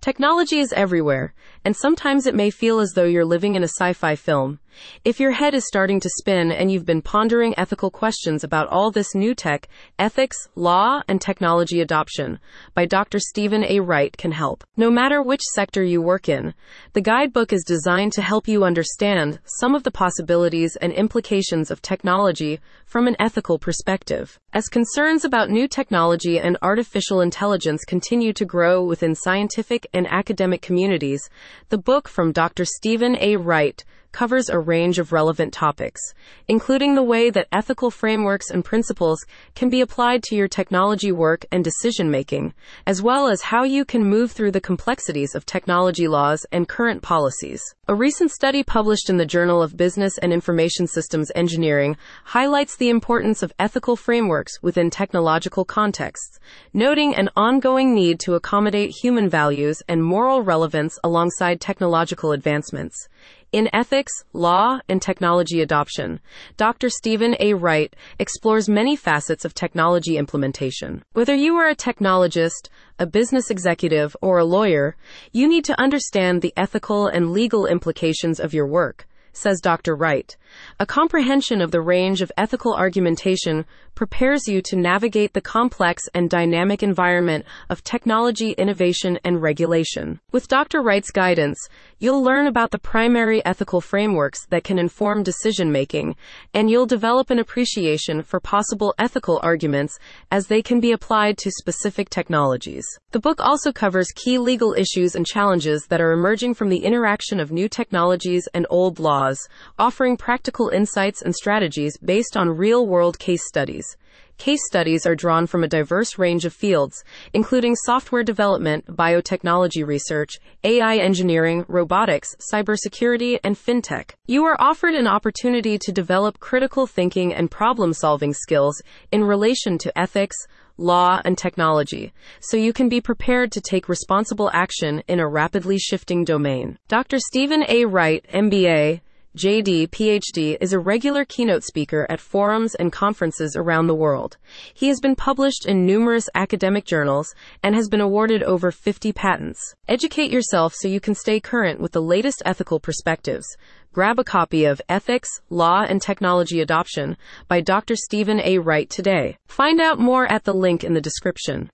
Technology is everywhere, and sometimes it may feel as though you're living in a sci fi film. If your head is starting to spin and you've been pondering ethical questions about all this new tech, ethics, law, and technology adoption by Dr. Steven A. Wright can help. No matter which sector you work in, the guidebook is designed to help you understand some of the possibilities and implications of technology from an ethical perspective. As concerns about new technology and artificial intelligence continue to grow within scientific and academic communities, the book from Dr. Steven A. Wright covers a range of relevant topics, including the way that ethical frameworks and principles can be applied to your technology work and decision making, as well as how you can move through the complexities of technology laws and current policies. A recent study published in the Journal of Business and Information Systems Engineering highlights the importance of ethical frameworks within technological contexts, noting an ongoing need to accommodate human values and moral relevance alongside technological advancements. In Ethics, Law, and Technology Adoption, Dr. Steven A. Wright explores many facets of technology implementation. Whether you are a technologist, a business executive, or a lawyer, you need to understand the ethical and legal implications of your work says Dr. Wright. A comprehension of the range of ethical argumentation prepares you to navigate the complex and dynamic environment of technology innovation and regulation. With Dr. Wright's guidance, you'll learn about the primary ethical frameworks that can inform decision making, and you'll develop an appreciation for possible ethical arguments as they can be applied to specific technologies. The book also covers key legal issues and challenges that are emerging from the interaction of new technologies and old laws, offering practical insights and strategies based on real world case studies. Case studies are drawn from a diverse range of fields, including software development, biotechnology research, AI engineering, robotics, cybersecurity, and fintech. You are offered an opportunity to develop critical thinking and problem solving skills in relation to ethics, law, and technology, so you can be prepared to take responsible action in a rapidly shifting domain. Dr. Steven A. Wright, MBA, JD, PhD, is a regular keynote speaker at forums and conferences around the world. He has been published in numerous academic journals and has been awarded over 50 patents. Educate yourself so you can stay current with the latest ethical perspectives. Grab a copy of Ethics, Law, and Technology Adoption by Dr. Steven A. Wright today. Find out more at the link in the description.